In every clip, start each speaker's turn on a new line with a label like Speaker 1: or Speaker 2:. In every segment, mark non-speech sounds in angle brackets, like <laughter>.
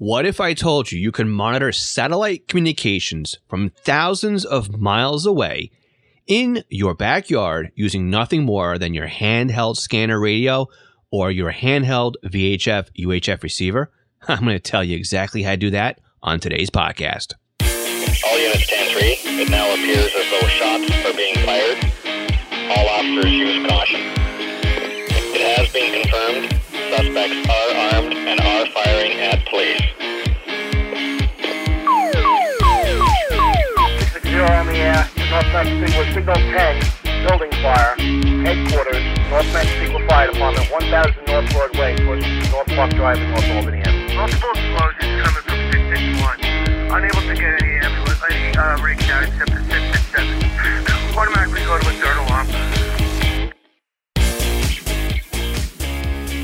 Speaker 1: What if I told you you can monitor satellite communications from thousands of miles away in your backyard using nothing more than your handheld scanner radio or your handheld VHF UHF receiver? <laughs> I'm going to tell you exactly how to do that on today's podcast.
Speaker 2: All units stand 3. It now appears as though shots are being fired. All officers use caution. It has been confirmed suspects are armed and are firing at police.
Speaker 3: The. Northwest Signal, Signal 10, building fire. Headquarters, Northwest Signal Fire Department, 1000 North Broadway, towards North Park Drive in North Albany.
Speaker 4: Multiple explosions coming from 661. Unable to get any ambulance, any uh, rig except for 667. Automatically go to a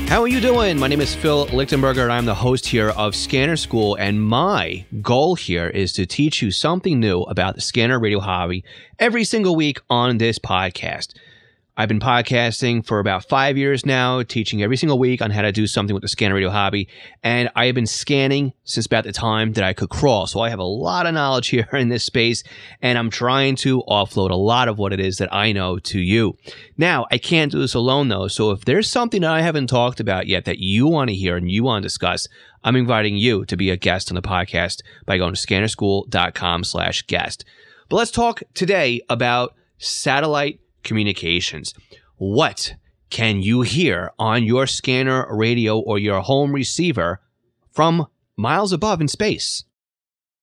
Speaker 1: How are you doing? My name is Phil Lichtenberger, and I'm the host here of Scanner School. And my goal here is to teach you something new about the scanner radio hobby every single week on this podcast. I've been podcasting for about five years now, teaching every single week on how to do something with the scanner radio hobby. And I have been scanning since about the time that I could crawl. So I have a lot of knowledge <laughs> here in this space, and I'm trying to offload a lot of what it is that I know to you. Now, I can't do this alone though. So if there's something that I haven't talked about yet that you want to hear and you want to discuss, I'm inviting you to be a guest on the podcast by going to scannerschool.com slash guest. But let's talk today about satellite communications. What can you hear on your scanner radio or your home receiver from miles above in space?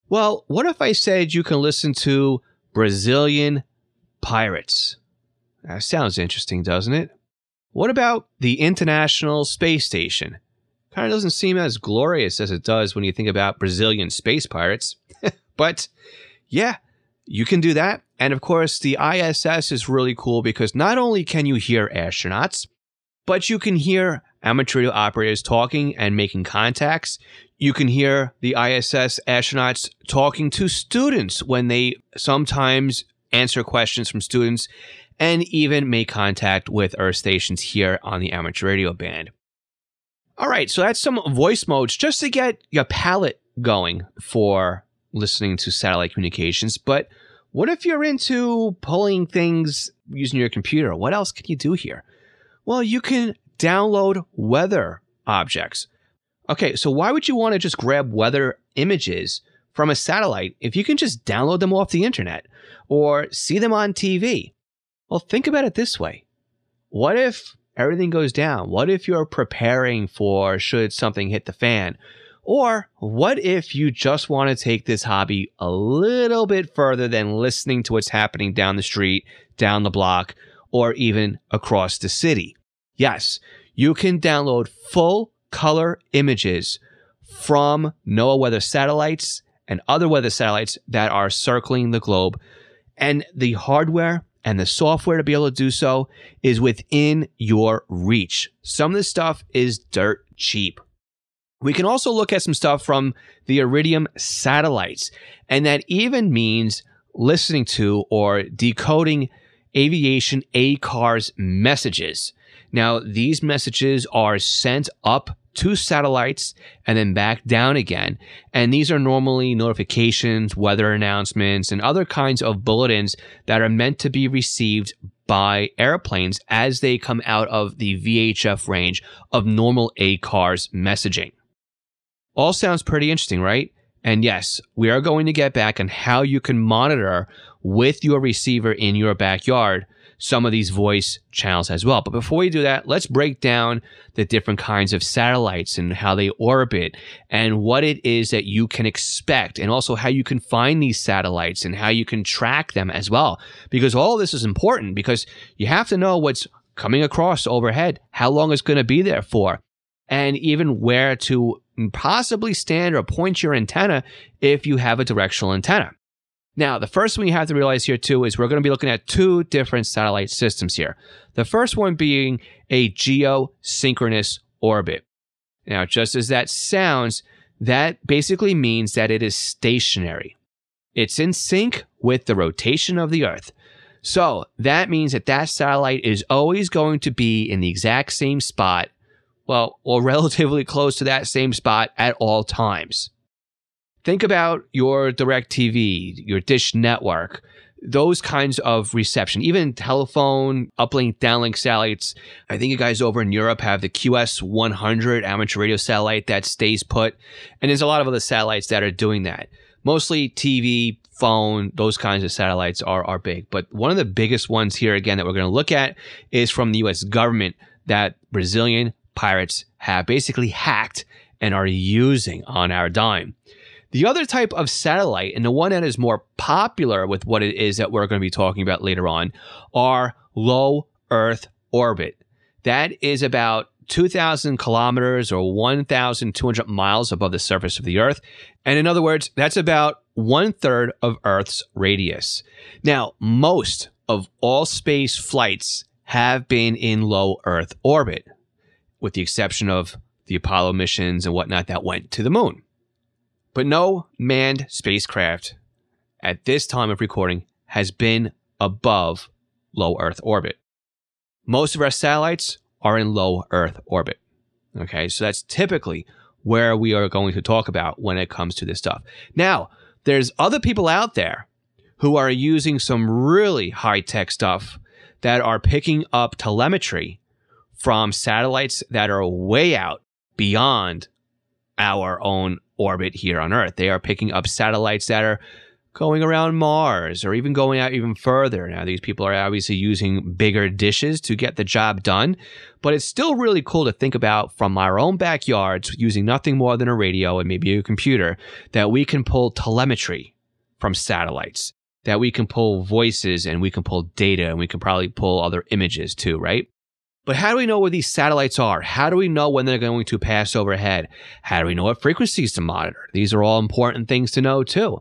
Speaker 1: Well, what if I said you can listen to Brazilian pirates? That sounds interesting, doesn't it? What about the International Space Station? Kind of doesn't seem as glorious as it does when you think about Brazilian space pirates. <laughs> but yeah, you can do that. And of course, the ISS is really cool because not only can you hear astronauts, but you can hear amateur radio operators talking and making contacts. You can hear the ISS astronauts talking to students when they sometimes answer questions from students and even make contact with Earth stations here on the amateur radio band. All right, so that's some voice modes just to get your palate going for listening to satellite communications. But what if you're into pulling things using your computer? What else can you do here? Well, you can download weather objects. Okay, so why would you want to just grab weather images from a satellite if you can just download them off the internet or see them on TV? Well, think about it this way. What if everything goes down? What if you're preparing for should something hit the fan? Or what if you just want to take this hobby a little bit further than listening to what's happening down the street, down the block, or even across the city? Yes, you can download full color images from NOAA weather satellites and other weather satellites that are circling the globe. And the hardware and the software to be able to do so is within your reach. Some of this stuff is dirt cheap. We can also look at some stuff from the Iridium satellites, and that even means listening to or decoding aviation ACARS messages. Now, these messages are sent up to satellites and then back down again. And these are normally notifications, weather announcements, and other kinds of bulletins that are meant to be received by airplanes as they come out of the VHF range of normal ACARS messaging. All sounds pretty interesting, right? And yes, we are going to get back on how you can monitor with your receiver in your backyard some of these voice channels as well. But before we do that, let's break down the different kinds of satellites and how they orbit and what it is that you can expect and also how you can find these satellites and how you can track them as well. Because all this is important because you have to know what's coming across overhead, how long it's going to be there for, and even where to possibly stand or point your antenna if you have a directional antenna. Now, the first thing you have to realize here too is we're going to be looking at two different satellite systems here. The first one being a geosynchronous orbit. Now, just as that sounds, that basically means that it is stationary. It's in sync with the rotation of the Earth. So that means that that satellite is always going to be in the exact same spot well, or <laughs> relatively close to that same spot at all times. Think about your DirecTV, your Dish Network, those kinds of reception, even telephone, uplink, downlink satellites. I think you guys over in Europe have the QO 100 amateur radio satellite that stays put. And there's a lot of other satellites that are doing that. Mostly TV, phone, those kinds of satellites are, are big. But one of the biggest ones here, again, that we're going to look at is from the US government that Brazilian pirates have basically hacked and are using on our dime. The other type of satellite, and the one that is more popular with what it is that we're going to be talking about later on, are low Earth orbit. That is about 2,000 kilometers or 1,200 miles above the surface of the Earth. And in other words, that's about one third of Earth's radius. Now, most of all space flights have been in low Earth orbit, with the exception of the Apollo missions and whatnot that went to the moon. But no manned spacecraft at this time of recording has been above low Earth orbit. Most of our satellites are in low Earth orbit. Okay, so that's typically where we are going to talk about when it comes to this stuff. Now, there's other people out there who are using some really high tech stuff that are picking up telemetry from satellites that are way out beyond our own orbit here on Earth. They are picking up satellites that are going around Mars or even going out even further. Now, these people are obviously using bigger dishes to get the job done, but it's still really cool to think about from our own backyards using nothing more than a radio and maybe a computer that we can pull telemetry from satellites, that we can pull voices and we can pull data and we can probably pull other images too, right? But how do we know where these satellites are? How do we know when they're going to pass overhead? How do we know what frequencies to monitor? These are all important things to know too.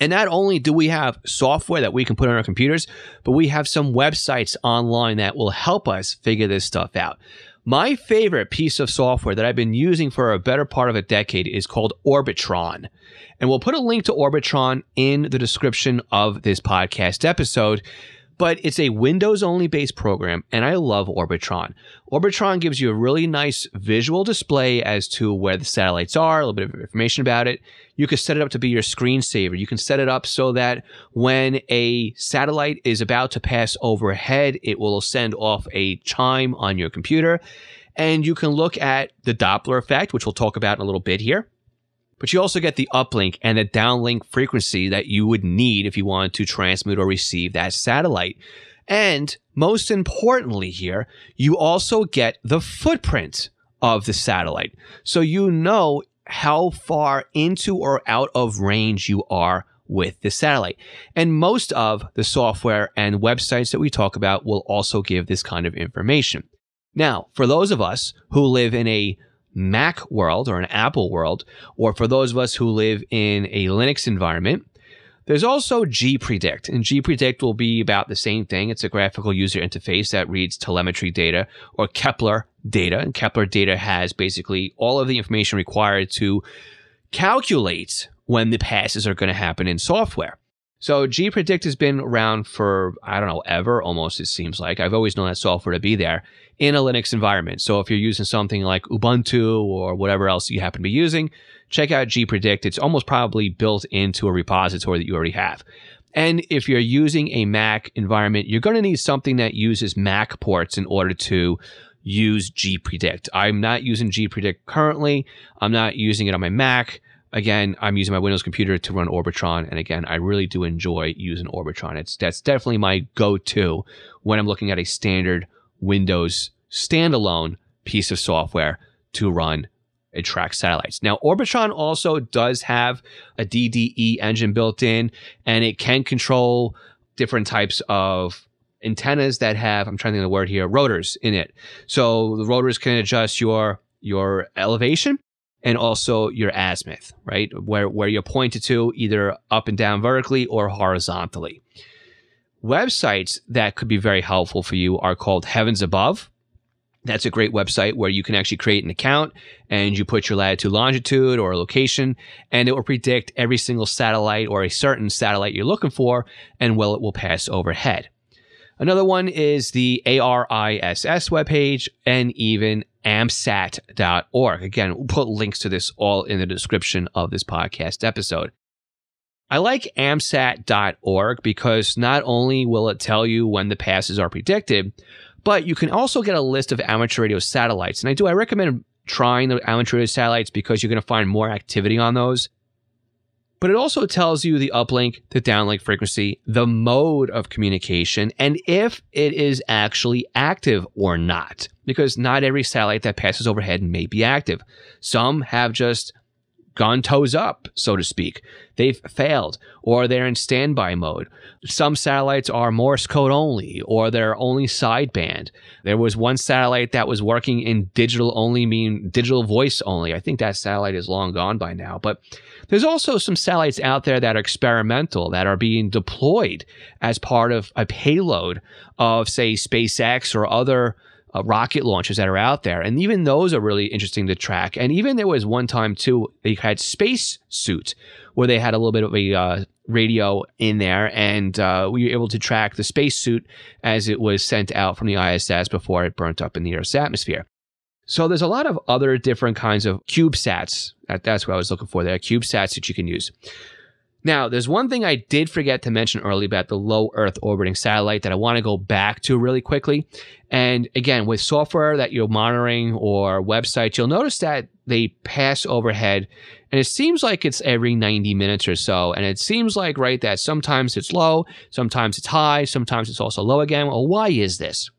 Speaker 1: And not only do we have software that we can put on our computers, but we have some websites online that will help us figure this stuff out. My favorite piece of software that I've been using for a better part of a decade is called Orbitron. And we'll put a link to Orbitron in the description of this podcast episode but it's a Windows only based program, and I love Orbitron. Orbitron gives you a really nice visual display as to where the satellites are, a little bit of information about it. You can set it up to be your screensaver. You can set it up so that when a satellite is about to pass overhead, it will send off a chime on your computer. And you can look at the Doppler effect, which we'll talk about in a little bit here but you also get the uplink and the downlink frequency that you would need if you wanted to transmit or receive that satellite. And most importantly, here, you also get the footprint of the satellite. So you know how far into or out of range you are with the satellite. And most of the software and websites that we talk about will also give this kind of information. Now, for those of us who live in a Mac world or an Apple world, or for those of us who live in a Linux environment, there's also gpredict, and gpredict will be about the same thing. It's a graphical user interface that reads telemetry data or Kepler data, and Kepler data has basically all of the information required to calculate when the passes are going to happen in software. So gpredict has been around for, I don't know, ever almost, it seems like. I've always known that software to be there in a Linux environment. So if you're using something like Ubuntu or whatever else you happen to be using, check out gpredict. It's almost probably built into a repository that you already have. And if you're using a Mac environment, you're going to need something that uses Mac ports in order to use gpredict. I'm not using gpredict currently. I'm not using it on my Mac again, I'm using my Windows computer to run Orbitron, and again, I really do enjoy using Orbitron. It's that's definitely my go-to when I'm looking at a standard Windows standalone piece of software to run and track satellites. Now, Orbitron also does have a DDE engine built in, and it can control different types of antennas that have I'm trying to think of the word here rotors in it. So the rotors can adjust your your elevation and also your azimuth, right? Where, where you're pointed to either up and down vertically or horizontally. Websites that could be very helpful for you are called Heavens Above. That's a great website where you can actually create an account and you put your latitude, longitude, or location, and it will predict every single satellite or a certain satellite you're looking for and well, it will pass overhead. Another one is the ARISS webpage and even amsat.org. Again, we'll put links to this all in the description of this podcast episode. I like amsat.org because not only will it tell you when the passes are predicted, but you can also get a list of amateur radio satellites. And I do, I recommend trying the amateur radio satellites because you're going to find more activity on those. But it also tells you the uplink, the downlink frequency, the mode of communication, and if it is actually active or not. Because not every satellite that passes overhead may be active. Some have just gone toes up, so to speak. They've failed, or they're in standby mode. Some satellites are Morse code only, or they're only sideband. There was one satellite that was working in digital only, mean digital voice only. I think that satellite is long gone by now. But there's also some satellites out there that are experimental, that are being deployed as part of a payload of, say, SpaceX or other uh, rocket launches that are out there. And even those are really interesting to track. And even there was one time, too, they had Space Suit, where they had a little bit of a uh, radio in there. And uh, we were able to track the space suit as it was sent out from the ISS before it burnt up in the Earth's atmosphere. So there's a lot of other different kinds of CubeSats. That, that's what I was looking for there, are CubeSats that you can use. Now, there's one thing I did forget to mention earlier about the low Earth orbiting satellite that I want to go back to really quickly. And again, with software that you're monitoring or websites, you'll notice that they pass overhead and it seems like it's every 90 minutes or so. And it seems like, right, that sometimes it's low, sometimes it's high, sometimes it's also low again. Well, why is this?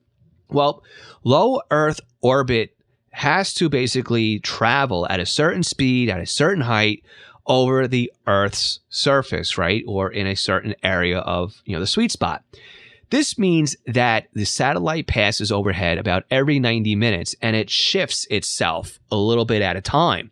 Speaker 1: Well, low Earth orbit has to basically travel at a certain speed, at a certain height over the Earth's surface, right? Or in a certain area of, you know, the sweet spot. This means that the satellite passes overhead about every 90 minutes and it shifts itself a little bit at a time.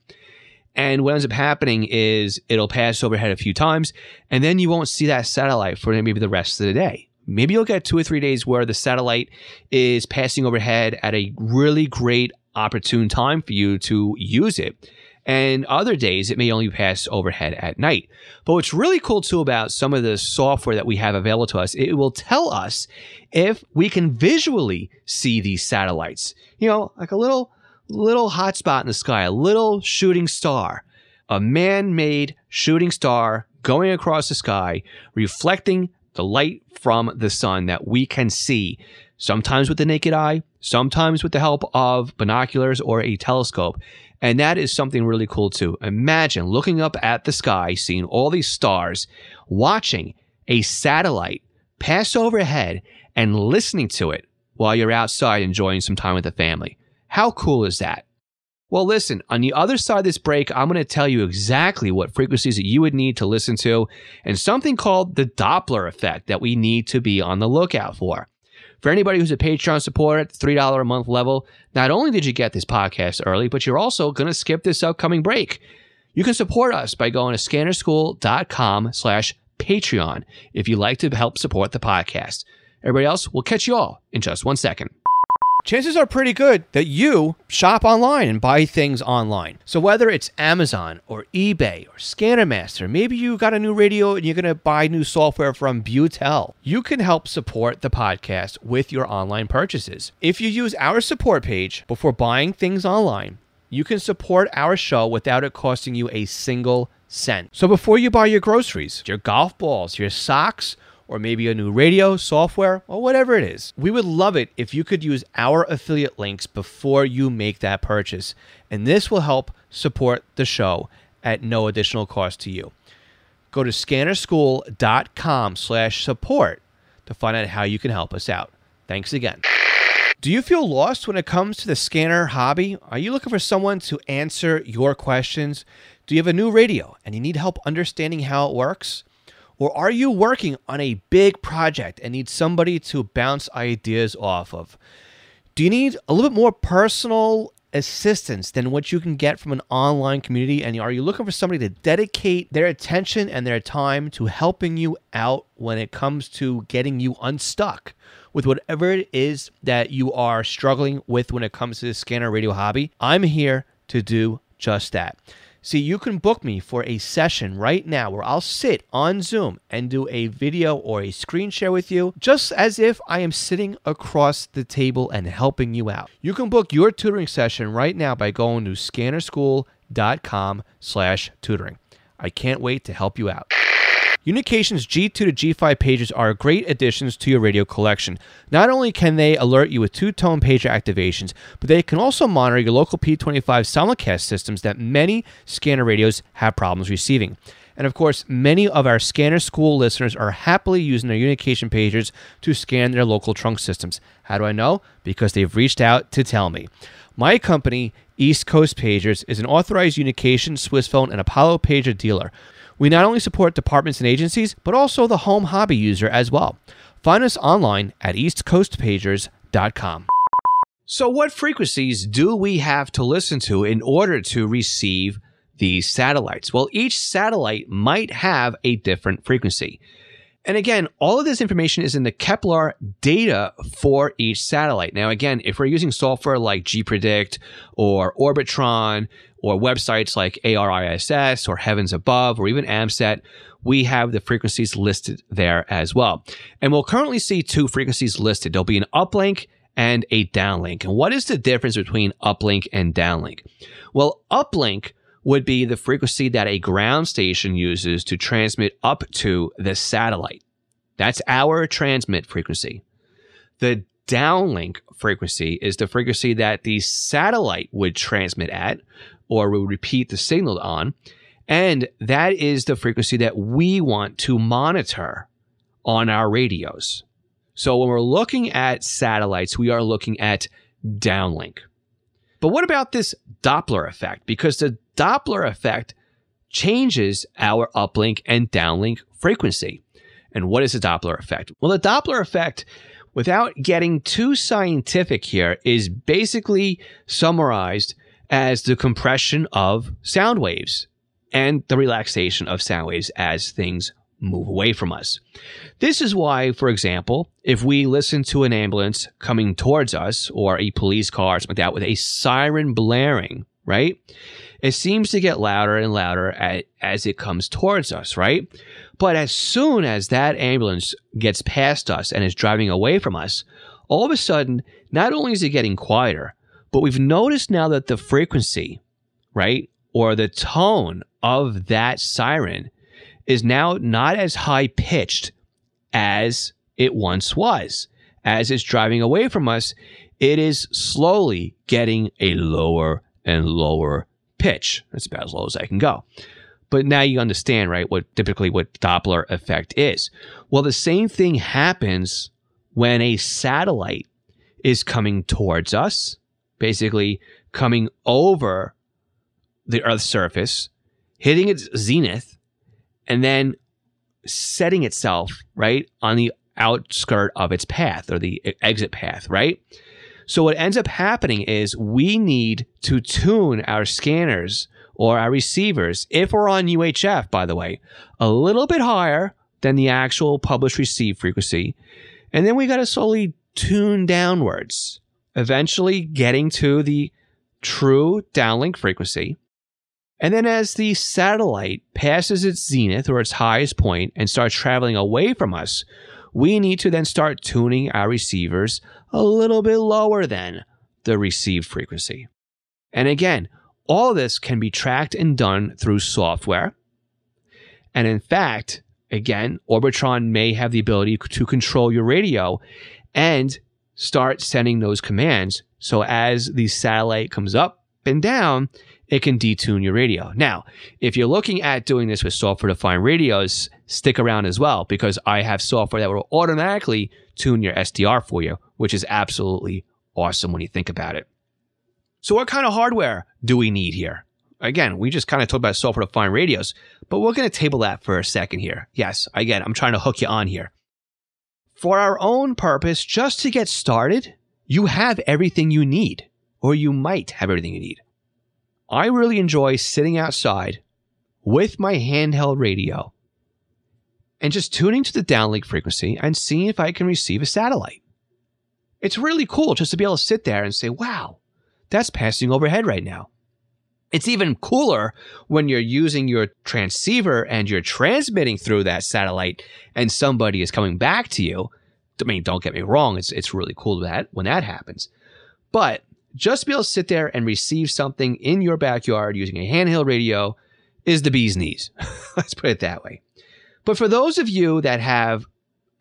Speaker 1: And what ends up happening is it'll pass overhead a few times and then you won't see that satellite for maybe the rest of the day. Maybe you'll get two or three days where the satellite is passing overhead at a really great opportune time for you to use it and other days it may only pass overhead at night. But what's really cool too about some of the software that we have available to us, it will tell us if we can visually see these satellites. You know, like a little little hot spot in the sky, a little shooting star, a man-made shooting star going across the sky, reflecting the light from the sun that we can see sometimes with the naked eye, sometimes with the help of binoculars or a telescope. And that is something really cool too. Imagine looking up at the sky, seeing all these stars, watching a satellite pass overhead and listening to it while you're outside enjoying some time with the family. How cool is that? Well, listen, on the other side of this break, I'm going to tell you exactly what frequencies that you would need to listen to and something called the Doppler effect that we need to be on the lookout for. For anybody who's a Patreon supporter at the $3 a month level, not only did you get this podcast early, but you're also going to skip this upcoming break. You can support us by going to scannerschool.com slash Patreon if you'd like to help support the podcast. Everybody else, we'll catch you all in just one second chances are pretty good that you shop online and buy things online. So whether it's Amazon or eBay or ScannerMaster, maybe you got a new radio and you're going to buy new software from Butel, you can help support the podcast with your online purchases. If you use our support page before buying things online, you can support our show without it costing you a single cent. So before you buy your groceries, your golf balls, your socks, or maybe a new radio, software, or whatever it is. We would love it if you could use our affiliate links before you make that purchase. And this will help support the show at no additional cost to you. Go to scannerschool.com slash support to find out how you can help us out. Thanks again. Do you feel lost when it comes to the scanner hobby? Are you looking for someone to answer your questions? Do you have a new radio and you need help understanding how it works? Or are you working on a big project and need somebody to bounce ideas off of? Do you need a little bit more personal assistance than what you can get from an online community? And are you looking for somebody to dedicate their attention and their time to helping you out when it comes to getting you unstuck with whatever it is that you are struggling with when it comes to the scanner radio hobby? I'm here to do just that. See, you can book me for a session right now where I'll sit on Zoom and do a video or a screen share with you, just as if I am sitting across the table and helping you out. You can book your tutoring session right now by going to scannerschool.com slash tutoring. I can't wait to help you out. Unication's G2 to G5 pages are great additions to your radio collection. Not only can they alert you with two tone pager activations, but they can also monitor your local P25 simulcast systems that many scanner radios have problems receiving. And of course, many of our Scanner School listeners are happily using their Unication pagers to scan their local trunk systems. How do I know? Because they've reached out to tell me. My company, East Coast Pagers, is an authorized Unication, Swissphone, and Apollo pager dealer. We not only support departments and agencies, but also the home hobby user as well. Find us online at eastcoastpagers.com. So, what frequencies do we have to listen to in order to receive these satellites? Well, each satellite might have a different frequency. And again, all of this information is in the Kepler data for each satellite. Now, again, if we're using software like gPredict or Orbitron, or websites like ARISS or Heavens Above or even AMSAT, we have the frequencies listed there as well. And we'll currently see two frequencies listed. There'll be an uplink and a downlink. And what is the difference between uplink and downlink? Well, uplink would be the frequency that a ground station uses to transmit up to the satellite. That's our transmit frequency. The downlink frequency is the frequency that the satellite would transmit at, or would repeat the signal on. And that is the frequency that we want to monitor on our radios. So when we're looking at satellites, we are looking at downlink. But what about this Doppler effect? Because the Doppler effect changes our uplink and downlink frequency. And what is the Doppler effect? Well, the Doppler effect, without getting too scientific here, is basically summarized as the compression of sound waves and the relaxation of sound waves as things move away from us. This is why, for example, if we listen to an ambulance coming towards us or a police car something like that with a siren blaring, right? It seems to get louder and louder at, as it comes towards us, right? But as soon as that ambulance gets past us and is driving away from us, all of a sudden, not only is it getting quieter, but we've noticed now that the frequency, right, or the tone of that siren is now not as high pitched as it once was. As it's driving away from us, it is slowly getting a lower and lower pitch. That's about as low as I can go. But now you understand, right, what typically what Doppler effect is. Well, the same thing happens when a satellite is coming towards us basically coming over the Earth's surface, hitting its zenith, and then setting itself right on the outskirt of its path or the exit path, right? So what ends up happening is we need to tune our scanners or our receivers, if we're on UHF, by the way, a little bit higher than the actual published receive frequency. And then we got to slowly tune downwards eventually getting to the true downlink frequency. And then as the satellite passes its zenith or its highest point and starts traveling away from us, we need to then start tuning our receivers a little bit lower than the received frequency. And again, all this can be tracked and done through software. And in fact, again, Orbitron may have the ability to control your radio and start sending those commands. So as the satellite comes up and down, it can detune your radio. Now, if you're looking at doing this with software defined radios, stick around as well because I have software that will automatically tune your SDR for you, which is absolutely awesome when you think about it. So, what kind of hardware do we need here? Again, we just kind of talked about software defined radios, but we're going to table that for a second here. Yes, again, I'm trying to hook you on here for our own purpose, just to get started, you have everything you need, or you might have everything you need. I really enjoy sitting outside with my handheld radio and just tuning to the downlink frequency and seeing if I can receive a satellite. It's really cool just to be able to sit there and say, wow, that's passing overhead right now. It's even cooler when you're using your transceiver and you're transmitting through that satellite and somebody is coming back to you. I mean, don't get me wrong, it's it's really cool that when that happens. But just to be able to sit there and receive something in your backyard using a handheld radio is the bee's knees. <laughs> Let's put it that way. But for those of you that have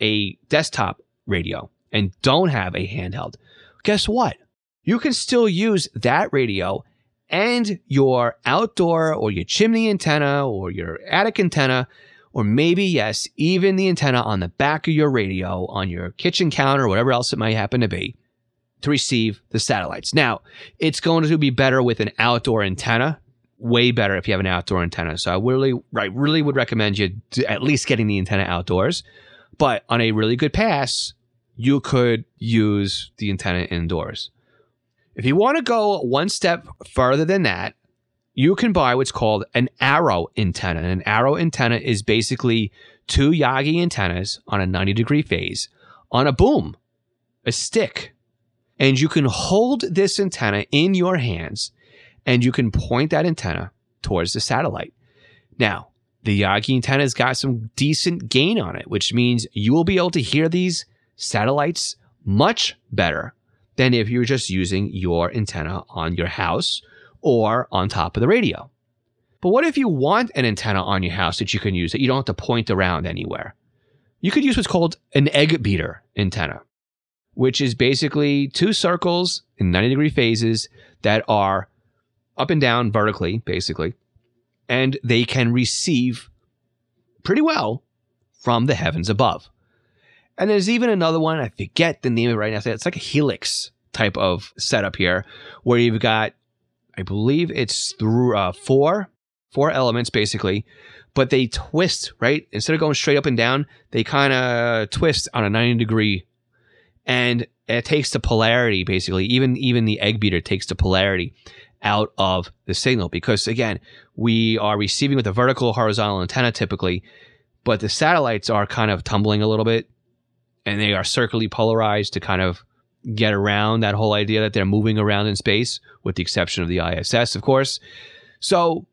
Speaker 1: a desktop radio and don't have a handheld, guess what? You can still use that radio and your outdoor or your chimney antenna or your attic antenna, or maybe, yes, even the antenna on the back of your radio on your kitchen counter whatever else it might happen to be to receive the satellites. Now, it's going to be better with an outdoor antenna, way better if you have an outdoor antenna. So I really, right, really would recommend you at least getting the antenna outdoors. But on a really good pass, you could use the antenna indoors. If you want to go one step further than that, you can buy what's called an arrow antenna. An arrow antenna is basically two Yagi antennas on a 90 degree phase on a boom, a stick. And you can hold this antenna in your hands and you can point that antenna towards the satellite. Now, the Yagi antenna's got some decent gain on it, which means you will be able to hear these satellites much better than if you're just using your antenna on your house or on top of the radio. But what if you want an antenna on your house that you can use that you don't have to point around anywhere? You could use what's called an egg beater antenna, which is basically two circles in 90 degree phases that are up and down vertically, basically, and they can receive pretty well from the heavens above. And there's even another one, I forget the name of it right now. It's like a helix type of setup here, where you've got, I believe it's through uh, four, four elements basically, but they twist, right? Instead of going straight up and down, they kind of twist on a 90 degree. And it takes the polarity basically, even even the egg beater takes the polarity out of the signal because again, we are receiving with a vertical horizontal antenna typically, but the satellites are kind of tumbling a little bit and they are circularly polarized to kind of get around that whole idea that they're moving around in space, with the exception of the ISS, of course. So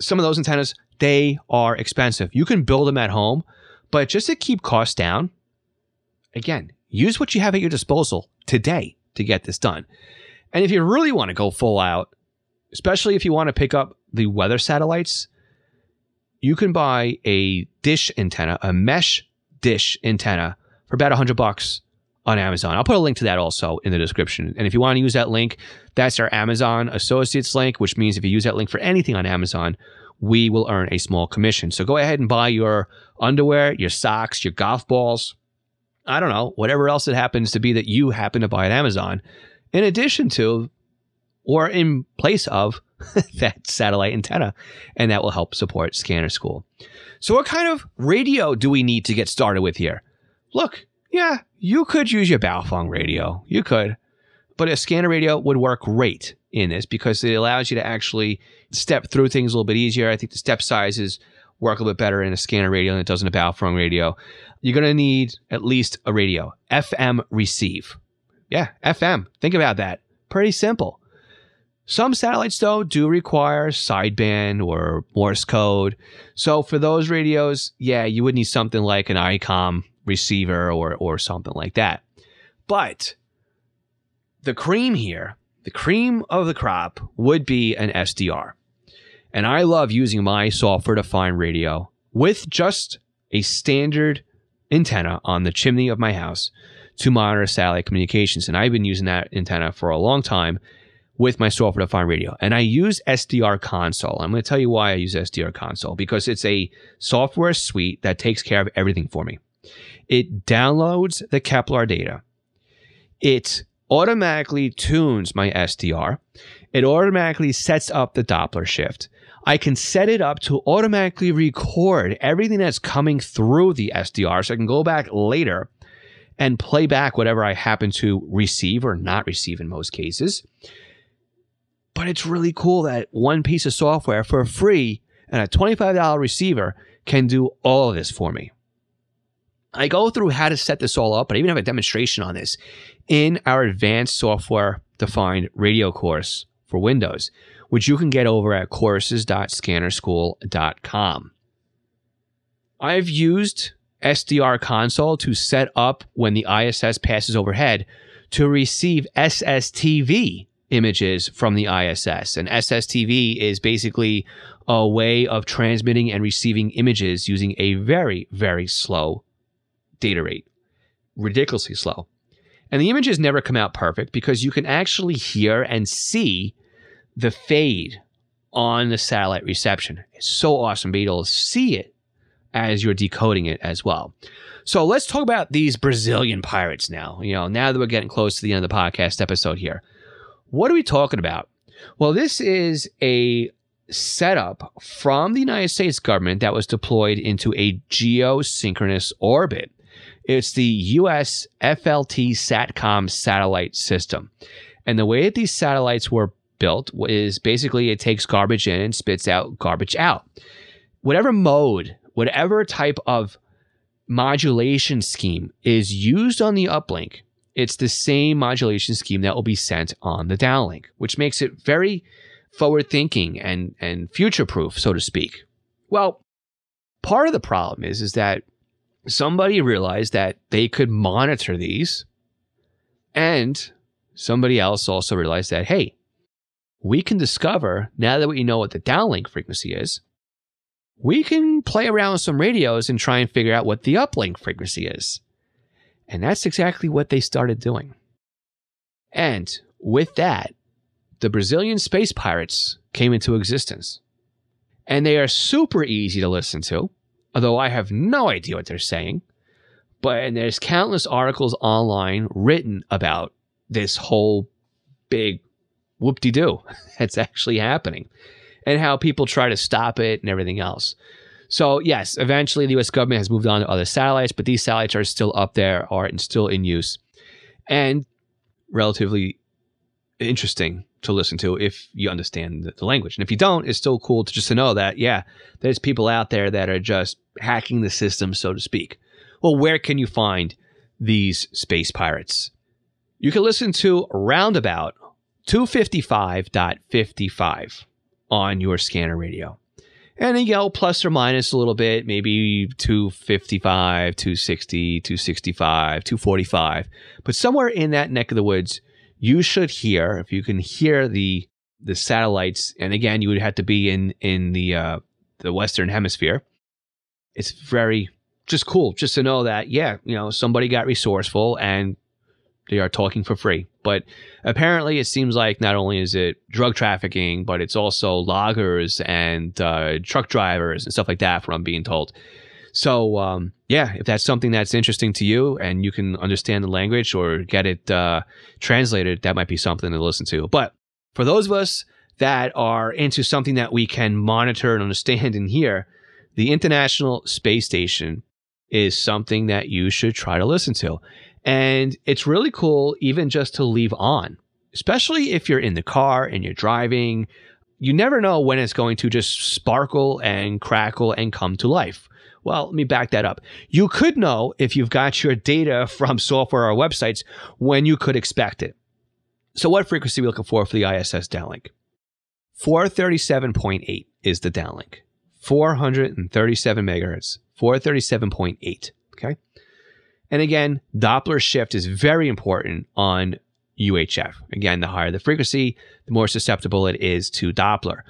Speaker 1: some of those antennas, they are expensive. You can build them at home, but just to keep costs down, again, use what you have at your disposal today to get this done. And if you really want to go full out, especially if you want to pick up the weather satellites, you can buy a dish antenna, a mesh dish antenna for about 100 bucks on Amazon. I'll put a link to that also in the description. And if you want to use that link, that's our Amazon Associates link, which means if you use that link for anything on Amazon, we will earn a small commission. So go ahead and buy your underwear, your socks, your golf balls. I don't know, whatever else it happens to be that you happen to buy at Amazon, in addition to or in place of <laughs> that satellite antenna, and that will help support Scanner School. So, what kind of radio do we need to get started with here? Look, yeah, you could use your Baofeng radio. You could. But a scanner radio would work great in this because it allows you to actually step through things a little bit easier. I think the step sizes work a little bit better in a scanner radio than it does in a Baofeng radio. You're going to need at least a radio, FM receive. Yeah, FM. Think about that. Pretty simple. Some satellites, though, do require sideband or Morse code. So for those radios, yeah, you would need something like an ICOM receiver or or something like that. But the cream here, the cream of the crop would be an SDR. And I love using my software defined radio with just a standard antenna on the chimney of my house to monitor satellite communications. And I've been using that antenna for a long time with my software defined radio. And I use SDR console. I'm going to tell you why I use SDR console because it's a software suite that takes care of everything for me. It downloads the Kepler data. It automatically tunes my SDR. It automatically sets up the Doppler shift. I can set it up to automatically record everything that's coming through the SDR so I can go back later and play back whatever I happen to receive or not receive in most cases. But it's really cool that one piece of software for free and a $25 receiver can do all of this for me. I go through how to set this all up, but I even have a demonstration on this in our advanced software defined radio course for Windows, which you can get over at courses.scannerschool.com. I've used SDR console to set up when the ISS passes overhead to receive SSTV images from the ISS. And SSTV is basically a way of transmitting and receiving images using a very, very slow data rate, ridiculously slow. And the images never come out perfect because you can actually hear and see the fade on the satellite reception. It's so awesome being able to see it as you're decoding it as well. So let's talk about these Brazilian pirates now. You know, now that we're getting close to the end of the podcast episode here. What are we talking about? Well, this is a setup from the United States government that was deployed into a geosynchronous orbit. It's the US FLT SATCOM satellite system. And the way that these satellites were built is basically it takes garbage in and spits out garbage out. Whatever mode, whatever type of modulation scheme is used on the uplink, it's the same modulation scheme that will be sent on the downlink, which makes it very forward thinking and, and future proof, so to speak. Well, part of the problem is, is that somebody realized that they could monitor these. And somebody else also realized that, hey, we can discover now that we know what the downlink frequency is, we can play around with some radios and try and figure out what the uplink frequency is. And that's exactly what they started doing. And with that, the Brazilian space pirates came into existence. And they are super easy to listen to although I have no idea what they're saying. But and there's countless articles online written about this whole big whoop de doo that's <laughs> actually happening and how people try to stop it and everything else. So, yes, eventually the US government has moved on to other satellites, but these satellites are still up there are still in use and relatively interesting to listen to if you understand the language. And if you don't, it's still cool to just to know that, yeah, there's people out there that are just hacking the system, so to speak. Well, where can you find these space pirates? You can listen to roundabout 255.55 on your scanner radio. And you go plus or minus a little bit, maybe 255, 260, 265, 245. But somewhere in that neck of the woods, you should hear if you can hear the the satellites and again you would have to be in in the uh the western hemisphere it's very just cool just to know that yeah you know somebody got resourceful and they are talking for free but apparently it seems like not only is it drug trafficking but it's also loggers and uh, truck drivers and stuff like that from being told so um, yeah, if that's something that's interesting to you and you can understand the language or get it uh, translated, that might be something to listen to. But for those of us that are into something that we can monitor and understand and hear, the International Space Station is something that you should try to listen to. And it's really cool, even just to leave on, especially if you're in the car and you're driving. You never know when it's going to just sparkle and crackle and come to life. Well, let me back that up. You could know if you've got your data from software or websites when you could expect it. So, what frequency are we looking for for the ISS downlink? 437.8 is the downlink. 437 megahertz. 437.8. Okay. And again, Doppler shift is very important on UHF. Again, the higher the frequency, the more susceptible it is to Doppler.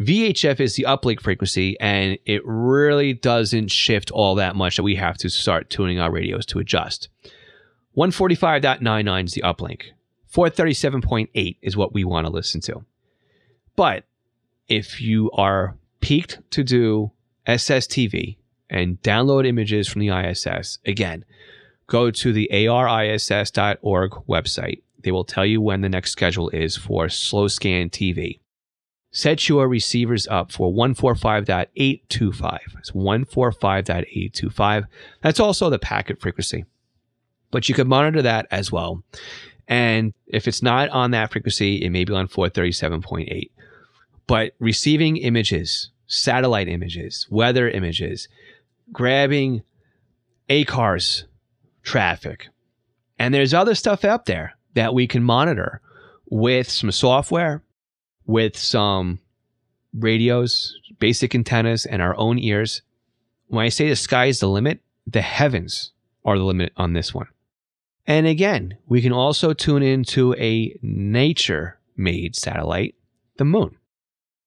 Speaker 1: VHF is the uplink frequency, and it really doesn't shift all that much that we have to start tuning our radios to adjust. 145.99 is the uplink. 437.8 is what we want to listen to. But if you are peaked to do SSTV and download images from the ISS, again, go to the ariss.org website. They will tell you when the next schedule is for slow scan TV set your receivers up for 145.825. It's 145.825. That's also the packet frequency. But you can monitor that as well. And if it's not on that frequency, it may be on 437.8. But receiving images, satellite images, weather images, grabbing ACARS traffic. And there's other stuff out there that we can monitor with some software with some radios, basic antennas, and our own ears. When I say the sky is the limit, the heavens are the limit on this one. And again, we can also tune into a nature made satellite, the moon.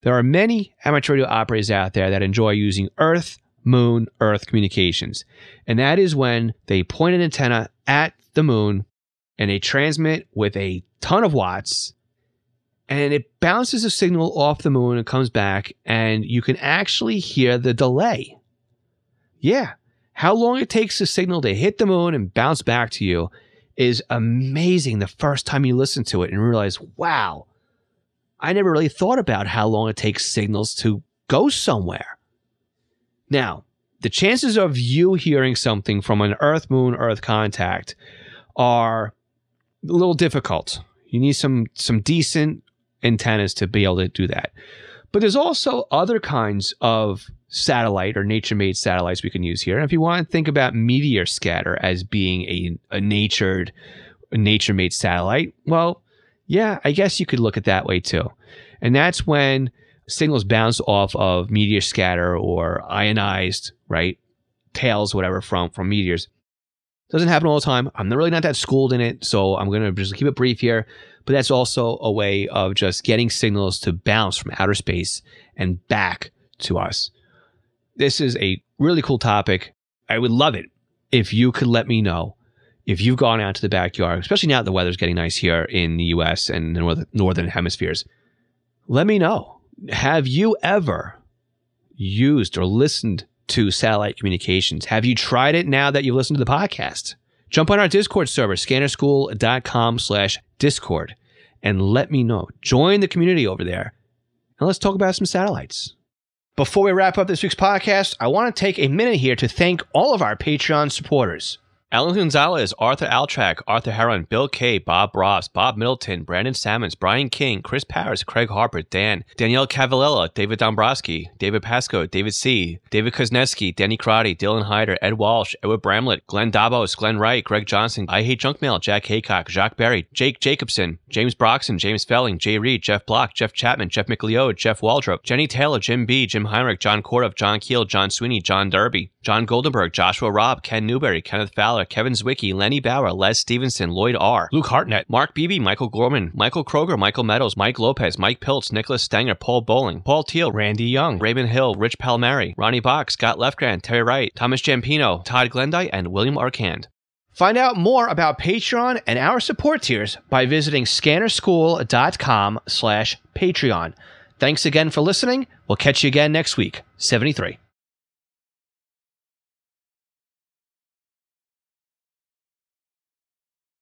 Speaker 1: There are many amateur radio operators out there that enjoy using Earth, Moon, Earth communications. And that is when they point an antenna at the moon and they transmit with a ton of watts and it bounces a signal off the moon and comes back and you can actually hear the delay. Yeah, how long it takes the signal to hit the moon and bounce back to you is amazing the first time you listen to it and realize, wow, I never really thought about how long it takes signals to go somewhere. Now, the chances of you hearing something from an Earth Moon Earth contact are a little difficult. You need some some decent antennas to be able to do that. But there's also other kinds of satellite or nature made satellites we can use here. And if you want to think about meteor scatter as being a, a natured, nature made satellite, well, yeah, I guess you could look at that way too. And that's when signals bounce off of meteor scatter or ionized, right? Tails, whatever, from from meteors. Doesn't happen all the time. I'm really not that schooled in it, so I'm gonna just keep it brief here. But that's also a way of just getting signals to bounce from outer space and back to us. This is a really cool topic. I would love it if you could let me know if you've gone out to the backyard, especially now that the weather's getting nice here in the US and the northern hemispheres, let me know. Have you ever used or listened to satellite communications? Have you tried it now that you've listened to the podcast? Jump on our Discord server, scannerschool.com slash Discord, and let me know. Join the community over there, and let's talk about some satellites. Before we wrap up this week's podcast, I want to take a minute here to thank all of our Patreon supporters. Alan Gonzalez, Arthur Altrak, Arthur Heron, Bill K, Bob Ross, Bob Middleton, Brandon Sammons, Brian King, Chris Paris, Craig Harper, Dan, Danielle Cavallella, David Dombrowski, David Pasco, David C, David Kozneski, Danny Crotty, Dylan Hyder, Ed Walsh, Edward Bramlett, Glenn Dabos, Glenn Wright, Greg Johnson, I Hate Junk Mail, Jack Haycock, Jacques Berry, Jake Jacobson, James Broxson, James Felling, Jay Reed, Jeff Block, Jeff Chapman, Jeff McLeod, Jeff Waldrop, Jenny Taylor, Jim B, Jim Heinrich, John Kordoff, John Keel, John Sweeney, John Derby, John Goldenberg, Joshua Robb, Ken Newberry, Kenneth Fowler, Kevin Zwicky, Lenny Bauer, Les Stevenson, Lloyd R., Luke Hartnett, Mark Beebe, Michael Gorman, Michael Kroger, Michael Meadows, Mike Lopez, Mike Piltz, Nicholas Stenger, Paul Bowling, Paul Teal, Randy Young, Raymond Hill, Rich Palmieri, Ronnie Bach, Scott Lefgrand, Terry Wright, Thomas Jampino, Todd Glendyke, and William Arcand. Find out more about Patreon and our support tiers by visiting scannerschool.com slash Patreon. Thanks again for listening. We'll catch you again next week. 73.